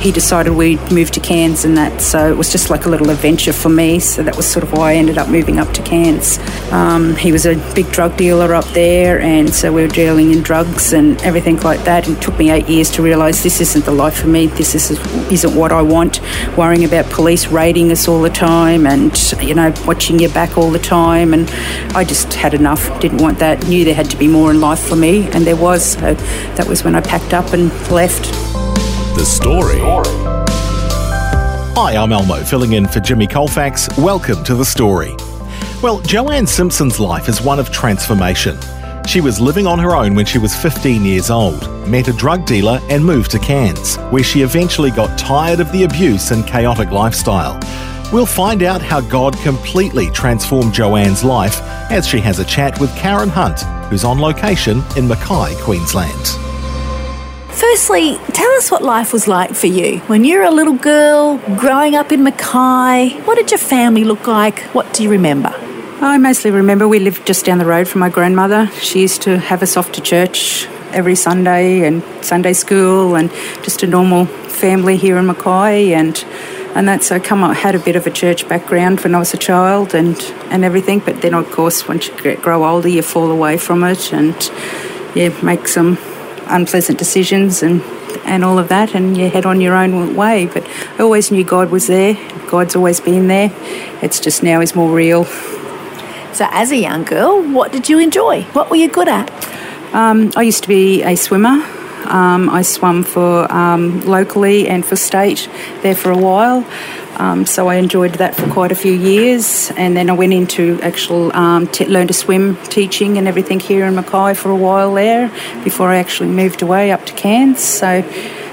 he decided we'd move to Cairns and that, so it was just like a little adventure for me. So that was sort of why I ended up moving up to Cairns. Um, he was a big drug dealer up there, and so we were dealing in drugs and everything like that. And it took me eight years to realise this isn't the life for me. This is, isn't what I want. Worrying about police raiding us all the time, and you know, watching your back all the time, and I just had enough. Didn't want that. Knew there had to be more in life for me, and there was. So that was when I packed up and left. The story. Hi, I'm Elmo, filling in for Jimmy Colfax. Welcome to The Story. Well, Joanne Simpson's life is one of transformation. She was living on her own when she was 15 years old, met a drug dealer, and moved to Cairns, where she eventually got tired of the abuse and chaotic lifestyle. We'll find out how God completely transformed Joanne's life as she has a chat with Karen Hunt, who's on location in Mackay, Queensland. Firstly, tell us what life was like for you when you were a little girl growing up in Mackay. What did your family look like? What do you remember? I mostly remember we lived just down the road from my grandmother. She used to have us off to church every Sunday and Sunday school and just a normal family here in Mackay and and that's I come up had a bit of a church background when I was a child and and everything but then of course once you get, grow older you fall away from it and yeah make some unpleasant decisions and and all of that, and you head on your own way. But I always knew God was there. God's always been there. It's just now is more real. So, as a young girl, what did you enjoy? What were you good at? Um, I used to be a swimmer. Um, I swum for um, locally and for state there for a while. Um, so I enjoyed that for quite a few years, and then I went into actual um, learn to swim teaching and everything here in Mackay for a while there before I actually moved away up to Cairns. So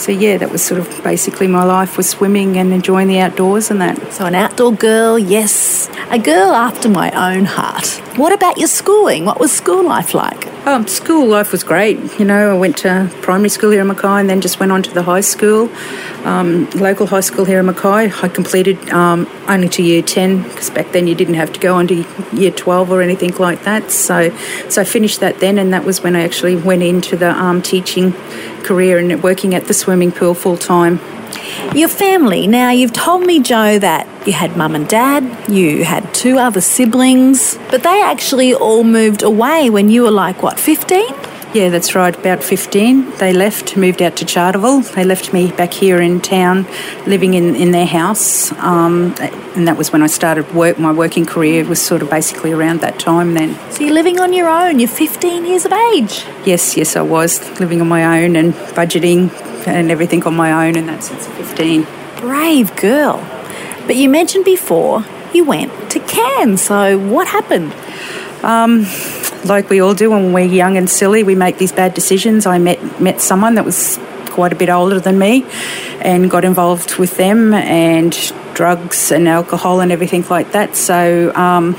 so yeah, that was sort of basically my life was swimming and enjoying the outdoors and that. So an outdoor girl, yes, a girl after my own heart. What about your schooling? What was school life like? Um, school life was great. You know, I went to primary school here in Mackay and then just went on to the high school, um, local high school here in Mackay. I completed um, only to year 10 because back then you didn't have to go on to year 12 or anything like that. So, so I finished that then, and that was when I actually went into the um, teaching career and working at the swimming pool full time. Your family. Now, you've told me, Joe, that you had mum and dad, you had two other siblings, but they actually all moved away when you were like, what, 15? Yeah, that's right. About 15, they left, moved out to Charleville. They left me back here in town, living in, in their house. Um, and that was when I started work. My working career was sort of basically around that time then. So you're living on your own. You're 15 years of age. Yes, yes, I was living on my own and budgeting and everything on my own, and that since 15. Brave girl. But you mentioned before you went to Cairns. So what happened? Um, like we all do when we're young and silly, we make these bad decisions. I met met someone that was quite a bit older than me, and got involved with them and drugs and alcohol and everything like that. So. Um,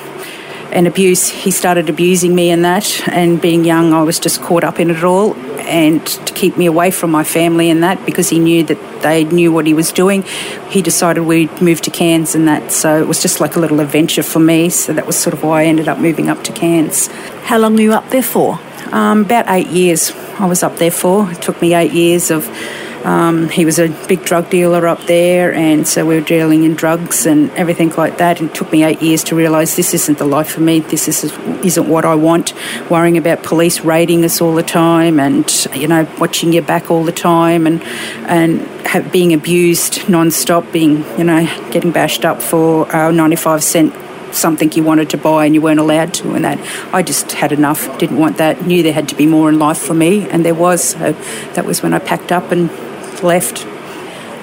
and abuse, he started abusing me and that. And being young, I was just caught up in it all and to keep me away from my family and that because he knew that they knew what he was doing. He decided we'd move to Cairns and that, so it was just like a little adventure for me. So that was sort of why I ended up moving up to Cairns. How long were you up there for? Um, about eight years I was up there for. It took me eight years of um, he was a big drug dealer up there, and so we were dealing in drugs and everything like that. And it took me eight years to realise this isn't the life for me. This is, isn't what I want. Worrying about police raiding us all the time, and you know, watching your back all the time, and and have, being abused non-stop, being you know, getting bashed up for uh, ninety-five cent something you wanted to buy and you weren't allowed to and that I just had enough didn't want that knew there had to be more in life for me and there was so that was when I packed up and left.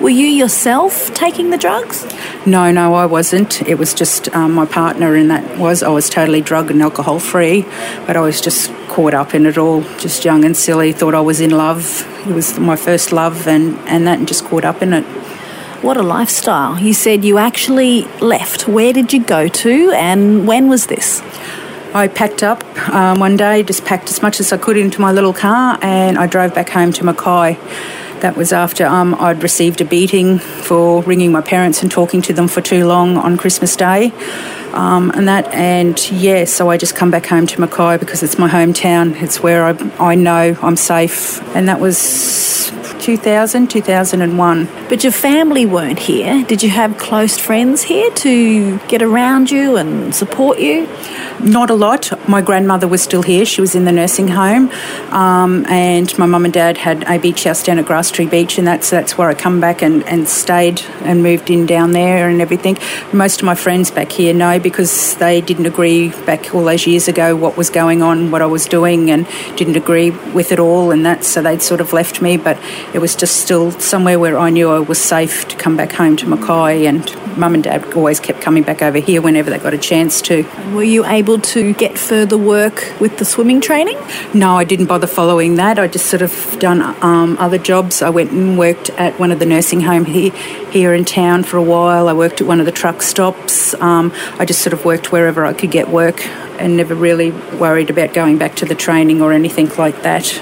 Were you yourself taking the drugs? No, no, I wasn't. It was just um, my partner, and that was I was totally drug and alcohol free, but I was just caught up in it all, just young and silly. Thought I was in love. It was my first love, and and that, and just caught up in it. What a lifestyle. You said you actually left. Where did you go to and when was this? I packed up um, one day, just packed as much as I could into my little car, and I drove back home to Mackay. That was after um, I'd received a beating for ringing my parents and talking to them for too long on Christmas Day. Um, and that, and yeah, so I just come back home to Mackay because it's my hometown. It's where I, I know I'm safe. And that was 2000, 2001. But your family weren't here. Did you have close friends here to get around you and support you? Not a lot. My grandmother was still here. She was in the nursing home, um, and my mum and dad had a beach house down at Grasstree Beach, and that's that's where I come back and, and stayed and moved in down there and everything. Most of my friends back here know because they didn't agree back all those years ago what was going on, what I was doing, and didn't agree with it all, and that so they'd sort of left me. But it was just still somewhere where I knew I was safe to come back home to Mackay, and mum and dad always kept coming back over here whenever they got a chance to. Were you able to get further work with the swimming training? No, I didn't bother following that. I just sort of done um, other jobs. I went and worked at one of the nursing home here, here in town for a while. I worked at one of the truck stops. Um, I just sort of worked wherever I could get work and never really worried about going back to the training or anything like that.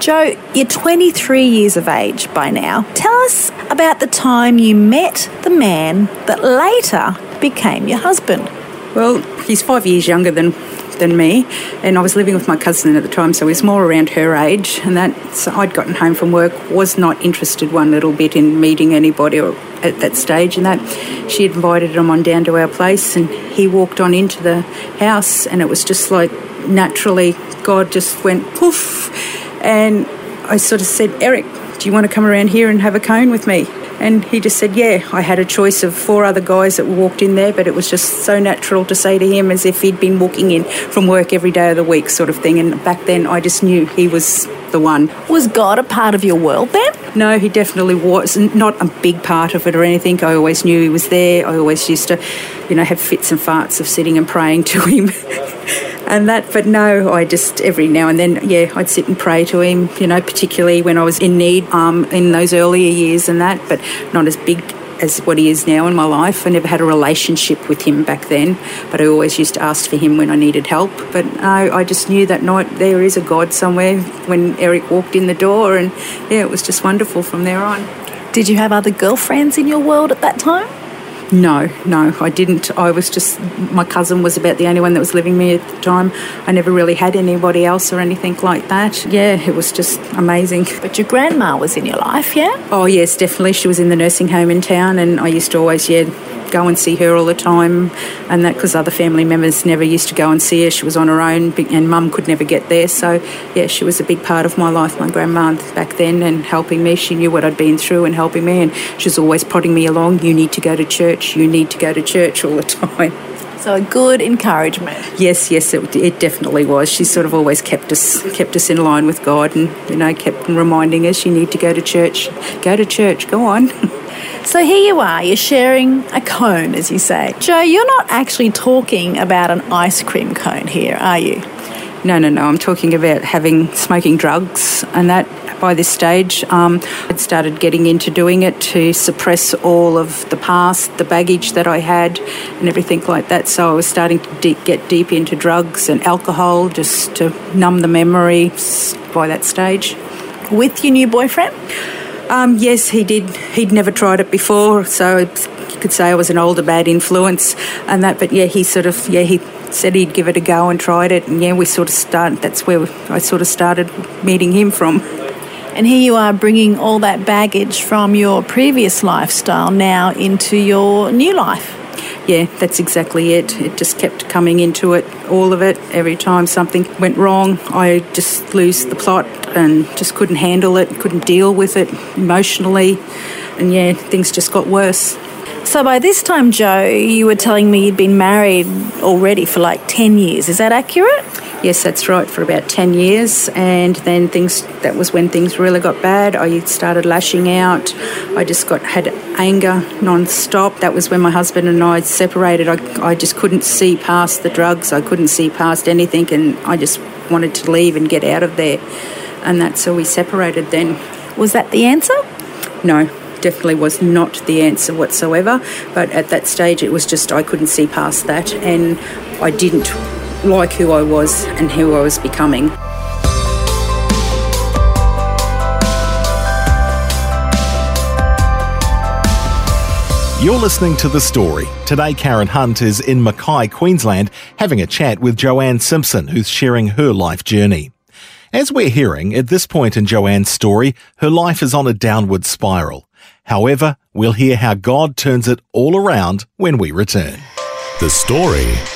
Joe, you're 23 years of age by now. Tell us about the time you met the man that later became your husband. Well, he's five years younger than than me, and I was living with my cousin at the time, so he's more around her age. And that so I'd gotten home from work, was not interested one little bit in meeting anybody or at that stage, and that she invited him on down to our place, and he walked on into the house, and it was just like naturally God just went poof, and I sort of said, Eric, do you want to come around here and have a cone with me? And he just said, Yeah, I had a choice of four other guys that walked in there, but it was just so natural to say to him as if he'd been walking in from work every day of the week, sort of thing. And back then, I just knew he was the one. Was God a part of your world then? No, he definitely was. Not a big part of it or anything. I always knew he was there. I always used to, you know, have fits and farts of sitting and praying to him. and that, but no, I just every now and then, yeah, I'd sit and pray to him, you know, particularly when I was in need um, in those earlier years and that, but not as big as what he is now in my life. I never had a relationship with him back then, but I always used to ask for him when I needed help. But no, I just knew that night there is a God somewhere when Eric walked in the door, and yeah, it was just wonderful from there on. Did you have other girlfriends in your world at that time? No, no, I didn't. I was just, my cousin was about the only one that was living me at the time. I never really had anybody else or anything like that. Yeah, it was just amazing. But your grandma was in your life, yeah? Oh, yes, definitely. She was in the nursing home in town, and I used to always, yeah, go and see her all the time, and that because other family members never used to go and see her. She was on her own, and mum could never get there. So, yeah, she was a big part of my life, my grandma back then, and helping me. She knew what I'd been through and helping me, and she was always prodding me along. You need to go to church. You need to go to church all the time. So a good encouragement. Yes, yes, it, it, definitely was. She sort of always kept us kept us in line with God, and you know, kept reminding us, you need to go to church. Go to church. Go on. So here you are, you're sharing a cone, as you say. Joe, you're not actually talking about an ice cream cone here, are you? No, no, no. I'm talking about having smoking drugs, and that by this stage, um, I'd started getting into doing it to suppress all of the past, the baggage that I had, and everything like that. So I was starting to de- get deep into drugs and alcohol just to numb the memories by that stage. With your new boyfriend? Um, yes, he did. He'd never tried it before, so you could say I was an older bad influence and that. But yeah, he sort of yeah he said he'd give it a go and tried it, and yeah, we sort of started. That's where I sort of started meeting him from. And here you are bringing all that baggage from your previous lifestyle now into your new life. Yeah, that's exactly it. It just kept coming into it, all of it. Every time something went wrong, I just lose the plot and just couldn't handle it, couldn't deal with it emotionally. And yeah, things just got worse. So by this time, Joe, you were telling me you'd been married already for like 10 years. Is that accurate? Yes, that's right, for about 10 years. And then things, that was when things really got bad. I started lashing out. I just got, had anger non-stop. That was when my husband and I separated. I, I just couldn't see past the drugs. I couldn't see past anything. And I just wanted to leave and get out of there. And that's so we separated then. Was that the answer? No, definitely was not the answer whatsoever. But at that stage, it was just I couldn't see past that, and I didn't like who I was and who I was becoming. You're listening to The Story. Today, Karen Hunt is in Mackay, Queensland, having a chat with Joanne Simpson, who's sharing her life journey. As we're hearing, at this point in Joanne's story, her life is on a downward spiral. However, we'll hear how God turns it all around when we return. The Story.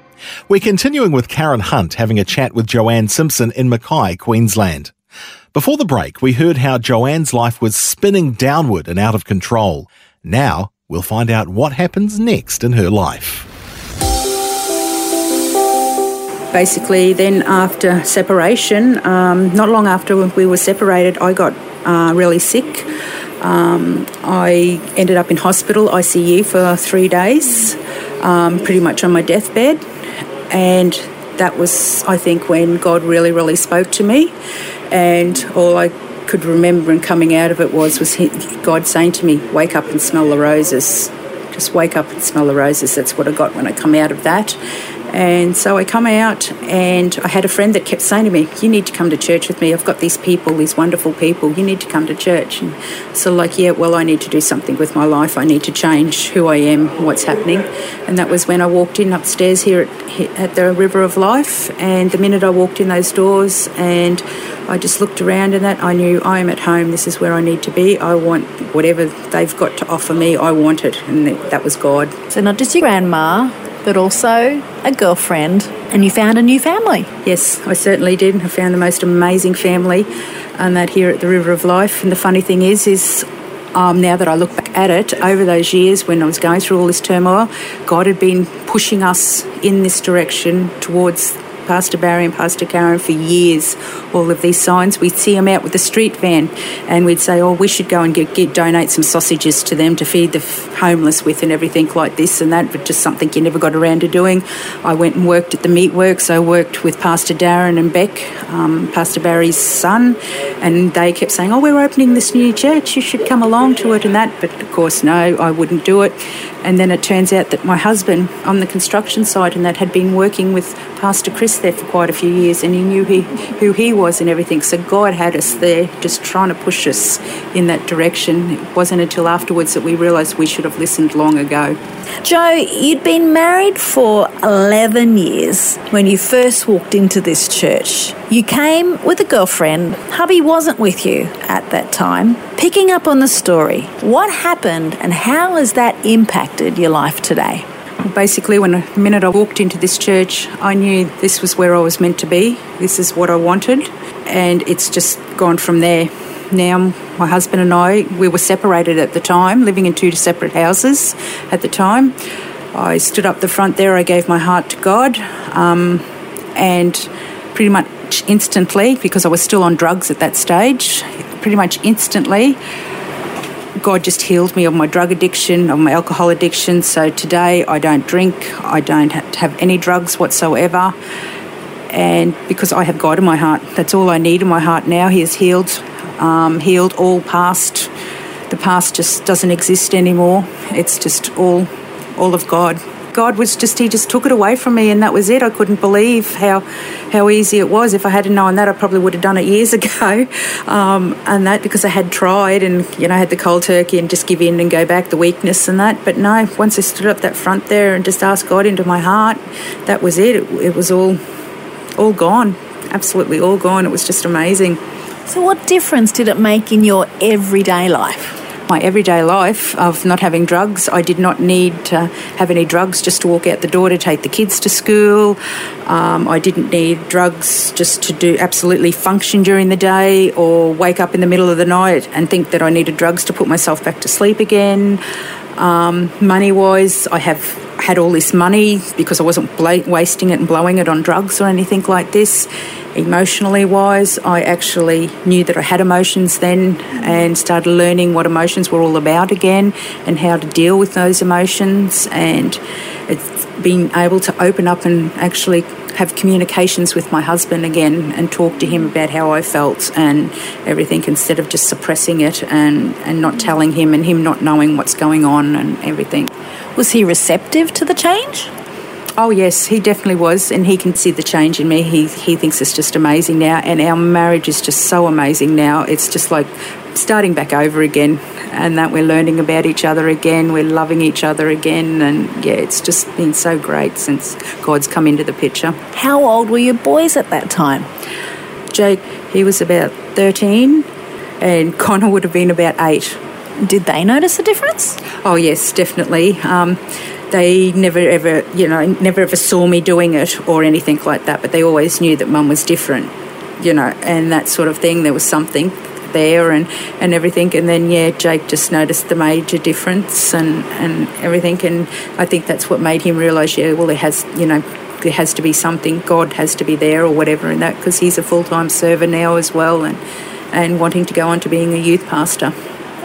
We're continuing with Karen Hunt having a chat with Joanne Simpson in Mackay, Queensland. Before the break, we heard how Joanne's life was spinning downward and out of control. Now, we'll find out what happens next in her life. Basically, then after separation, um, not long after we were separated, I got uh, really sick. Um, I ended up in hospital, ICU, for three days, um, pretty much on my deathbed. And that was, I think, when God really, really spoke to me. And all I could remember and coming out of it was was God saying to me, "Wake up and smell the roses." Just wake up and smell the roses. That's what I got when I come out of that. And so I come out, and I had a friend that kept saying to me, "You need to come to church with me. I've got these people, these wonderful people. You need to come to church." And so, like, yeah, well, I need to do something with my life. I need to change who I am, what's happening. And that was when I walked in upstairs here at, at the River of Life. And the minute I walked in those doors, and I just looked around, and that I knew I am at home. This is where I need to be. I want whatever they've got to offer me. I want it, and that was God. So not just your grandma, but also a girlfriend, and you found a new family. Yes, I certainly did. I found the most amazing family, and that here at the River of Life. And the funny thing is, is um, now that I look back at it, over those years when I was going through all this turmoil, God had been pushing us in this direction towards Pastor Barry and Pastor Karen for years. All of these signs, we'd see them out with the street van, and we'd say, "Oh, we should go and get, get donate some sausages to them to feed the homeless with, and everything like this and that." But just something you never got around to doing. I went and worked at the meatworks. I worked with Pastor Darren and Beck, um, Pastor Barry's son, and they kept saying, "Oh, we're opening this new church. You should come along to it and that." But of course, no, I wouldn't do it. And then it turns out that my husband on the construction site and that had been working with Pastor Chris there for quite a few years and he knew he, who he was and everything. So God had us there just trying to push us in that direction. It wasn't until afterwards that we realised we should have listened long ago. Joe, you'd been married for 11 years when you first walked into this church. You came with a girlfriend. Hubby wasn't with you at that time. Picking up on the story, what happened and how has that impacted your life today? Basically, when the minute I walked into this church, I knew this was where I was meant to be. This is what I wanted, and it's just gone from there. Now, my husband and I, we were separated at the time, living in two separate houses at the time. I stood up the front there, I gave my heart to God, um, and pretty much instantly, because I was still on drugs at that stage, pretty much instantly, God just healed me of my drug addiction, of my alcohol addiction. So today I don't drink, I don't have any drugs whatsoever. And because I have God in my heart, that's all I need in my heart now. He has healed, um, healed all past. The past just doesn't exist anymore. It's just all, all of God. God was just he just took it away from me and that was it. I couldn't believe how how easy it was. If I had known that I probably would have done it years ago. Um, and that because I had tried and you know had the cold turkey and just give in and go back the weakness and that. But no, once I stood up that front there and just asked God into my heart, that was it. It, it was all all gone. Absolutely all gone. It was just amazing. So what difference did it make in your everyday life? My everyday life of not having drugs. I did not need to have any drugs just to walk out the door to take the kids to school. Um, I didn't need drugs just to do absolutely function during the day or wake up in the middle of the night and think that I needed drugs to put myself back to sleep again. Um, money wise, I have had all this money because I wasn't bla- wasting it and blowing it on drugs or anything like this. Emotionally wise, I actually knew that I had emotions then and started learning what emotions were all about again and how to deal with those emotions. And it's been able to open up and actually have communications with my husband again and talk to him about how I felt and everything instead of just suppressing it and, and not telling him and him not knowing what's going on and everything. Was he receptive to the change? Oh yes, he definitely was, and he can see the change in me. He he thinks it's just amazing now, and our marriage is just so amazing now. It's just like starting back over again, and that we're learning about each other again. We're loving each other again, and yeah, it's just been so great since God's come into the picture. How old were your boys at that time? Jake, he was about thirteen, and Connor would have been about eight. Did they notice a difference? Oh yes, definitely. Um, they never ever, you know, never ever saw me doing it or anything like that, but they always knew that mum was different, you know, and that sort of thing. There was something there and, and everything. And then, yeah, Jake just noticed the major difference and, and everything. And I think that's what made him realise, yeah, well, there has, you know, there has to be something, God has to be there or whatever, and that because he's a full time server now as well and, and wanting to go on to being a youth pastor.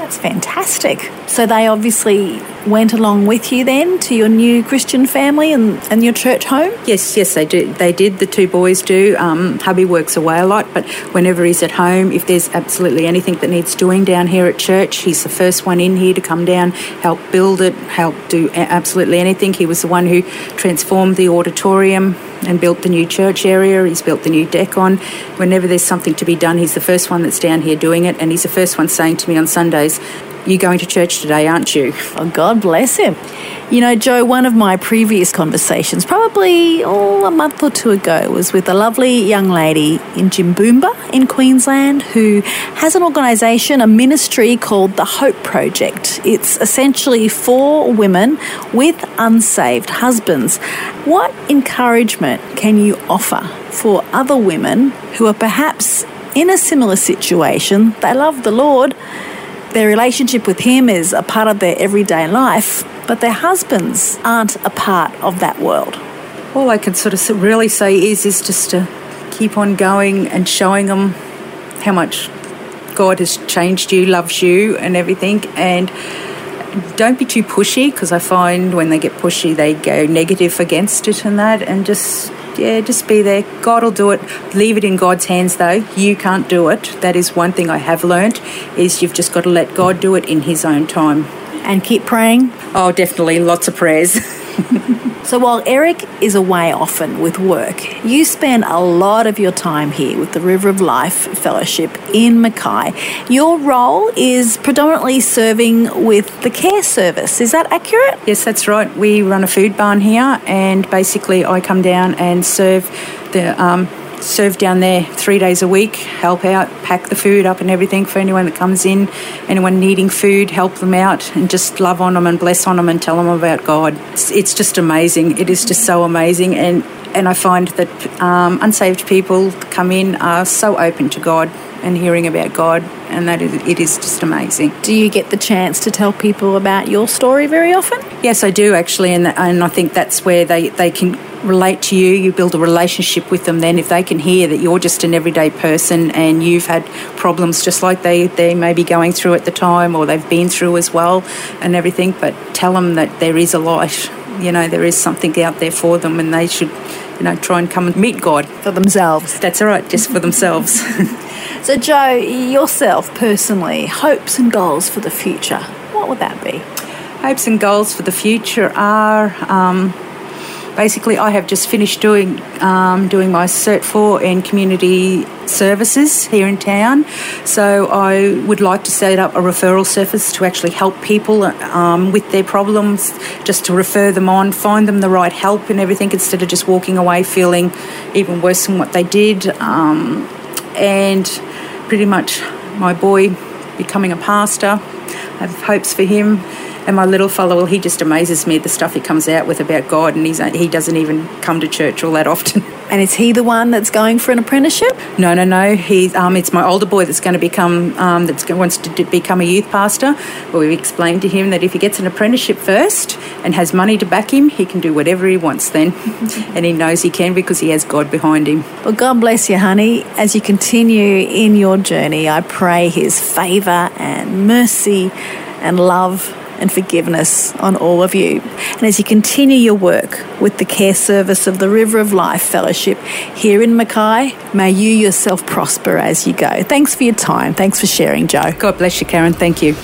That's fantastic. So they obviously went along with you then to your new Christian family and, and your church home? Yes, yes, they do. They did. The two boys do. Um, hubby works away a lot, but whenever he's at home, if there's absolutely anything that needs doing down here at church, he's the first one in here to come down, help build it, help do absolutely anything. He was the one who transformed the auditorium and built the new church area. He's built the new deck on. Whenever there's something to be done, he's the first one that's down here doing it, and he's the first one saying to me on Sundays, you're going to church today, aren't you? Oh, God bless him. You know, Joe, one of my previous conversations, probably oh, a month or two ago, was with a lovely young lady in Jimboomba in Queensland who has an organisation, a ministry called the Hope Project. It's essentially for women with unsaved husbands. What encouragement can you offer for other women who are perhaps in a similar situation? They love the Lord their relationship with him is a part of their everyday life, but their husbands aren't a part of that world. All I can sort of really say is is just to keep on going and showing them how much God has changed you, loves you, and everything. And don't be too pushy because I find when they get pushy, they go negative against it and that. And just yeah, just be there. God will do it. Leave it in God's hands, though. You can't do it. That is one thing I have learnt: is you've just got to let God do it in His own time. And keep praying. Oh, definitely, lots of prayers. so while Eric is away often with work, you spend a lot of your time here with the River of Life Fellowship in Mackay. Your role is predominantly serving with the care service. Is that accurate? Yes, that's right. We run a food barn here, and basically, I come down and serve the um, serve down there three days a week, help out, pack the food up and everything for anyone that comes in, anyone needing food, help them out, and just love on them and bless on them and tell them about God. It's, it's just amazing. It is just so amazing, and and I find that um, unsaved people come in are so open to God and hearing about God, and that is, it is just amazing. Do you get the chance to tell people about your story very often? Yes, I do actually, and and I think that's where they, they can relate to you. You build a relationship with them. Then, if they can hear that you're just an everyday person and you've had problems just like they they may be going through at the time, or they've been through as well, and everything, but tell them that there is a light. You know, there is something out there for them, and they should you know, try and come and meet God. For themselves. That's all right, just for themselves. so, Joe, yourself personally, hopes and goals for the future, what would that be? Hopes and goals for the future are um, basically I have just finished doing um, doing my Cert 4 in community services here in town. So I would like to set up a referral service to actually help people um, with their problems, just to refer them on, find them the right help and everything instead of just walking away feeling even worse than what they did. Um, and pretty much my boy becoming a pastor, I have hopes for him And my little fellow, well, he just amazes me the stuff he comes out with about God, and he's he doesn't even come to church all that often. And is he the one that's going for an apprenticeship? No, no, no. He's um, it's my older boy that's going to become um, that's wants to become a youth pastor. Well, we've explained to him that if he gets an apprenticeship first and has money to back him, he can do whatever he wants then, and he knows he can because he has God behind him. Well, God bless you, honey. As you continue in your journey, I pray His favour and mercy and love and forgiveness on all of you. And as you continue your work with the care service of the River of Life Fellowship here in Mackay, may you yourself prosper as you go. Thanks for your time. Thanks for sharing, Joe. God bless you, Karen. Thank you.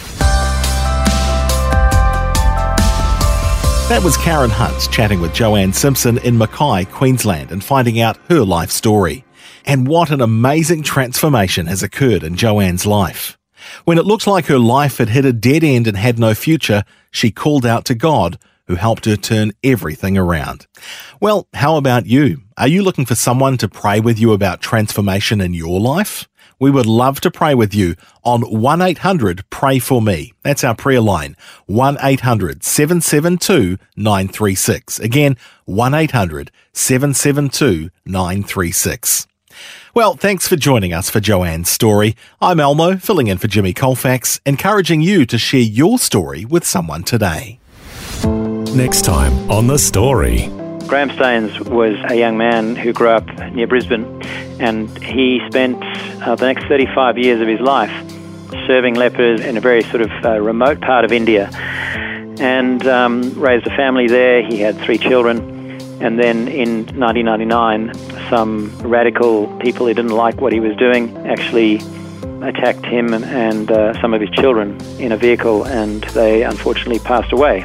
That was Karen Hunt chatting with Joanne Simpson in Mackay, Queensland, and finding out her life story. And what an amazing transformation has occurred in Joanne's life. When it looked like her life had hit a dead end and had no future, she called out to God, who helped her turn everything around. Well, how about you? Are you looking for someone to pray with you about transformation in your life? We would love to pray with you on 1 800 Pray For Me. That's our prayer line 1 800 772 936. Again, 1 800 772 936. Well, thanks for joining us for Joanne's story. I'm Elmo, filling in for Jimmy Colfax, encouraging you to share your story with someone today. Next time on The Story. Graham Staines was a young man who grew up near Brisbane, and he spent uh, the next 35 years of his life serving lepers in a very sort of uh, remote part of India, and um, raised a family there. He had three children, and then in 1999, some radical people who didn't like what he was doing actually attacked him and uh, some of his children in a vehicle, and they unfortunately passed away.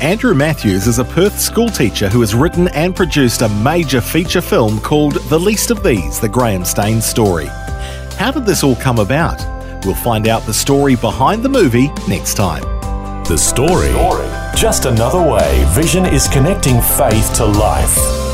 Andrew Matthews is a Perth schoolteacher who has written and produced a major feature film called The Least of These The Graham Staines Story. How did this all come about? We'll find out the story behind the movie next time. The story. Just another way Vision is connecting faith to life.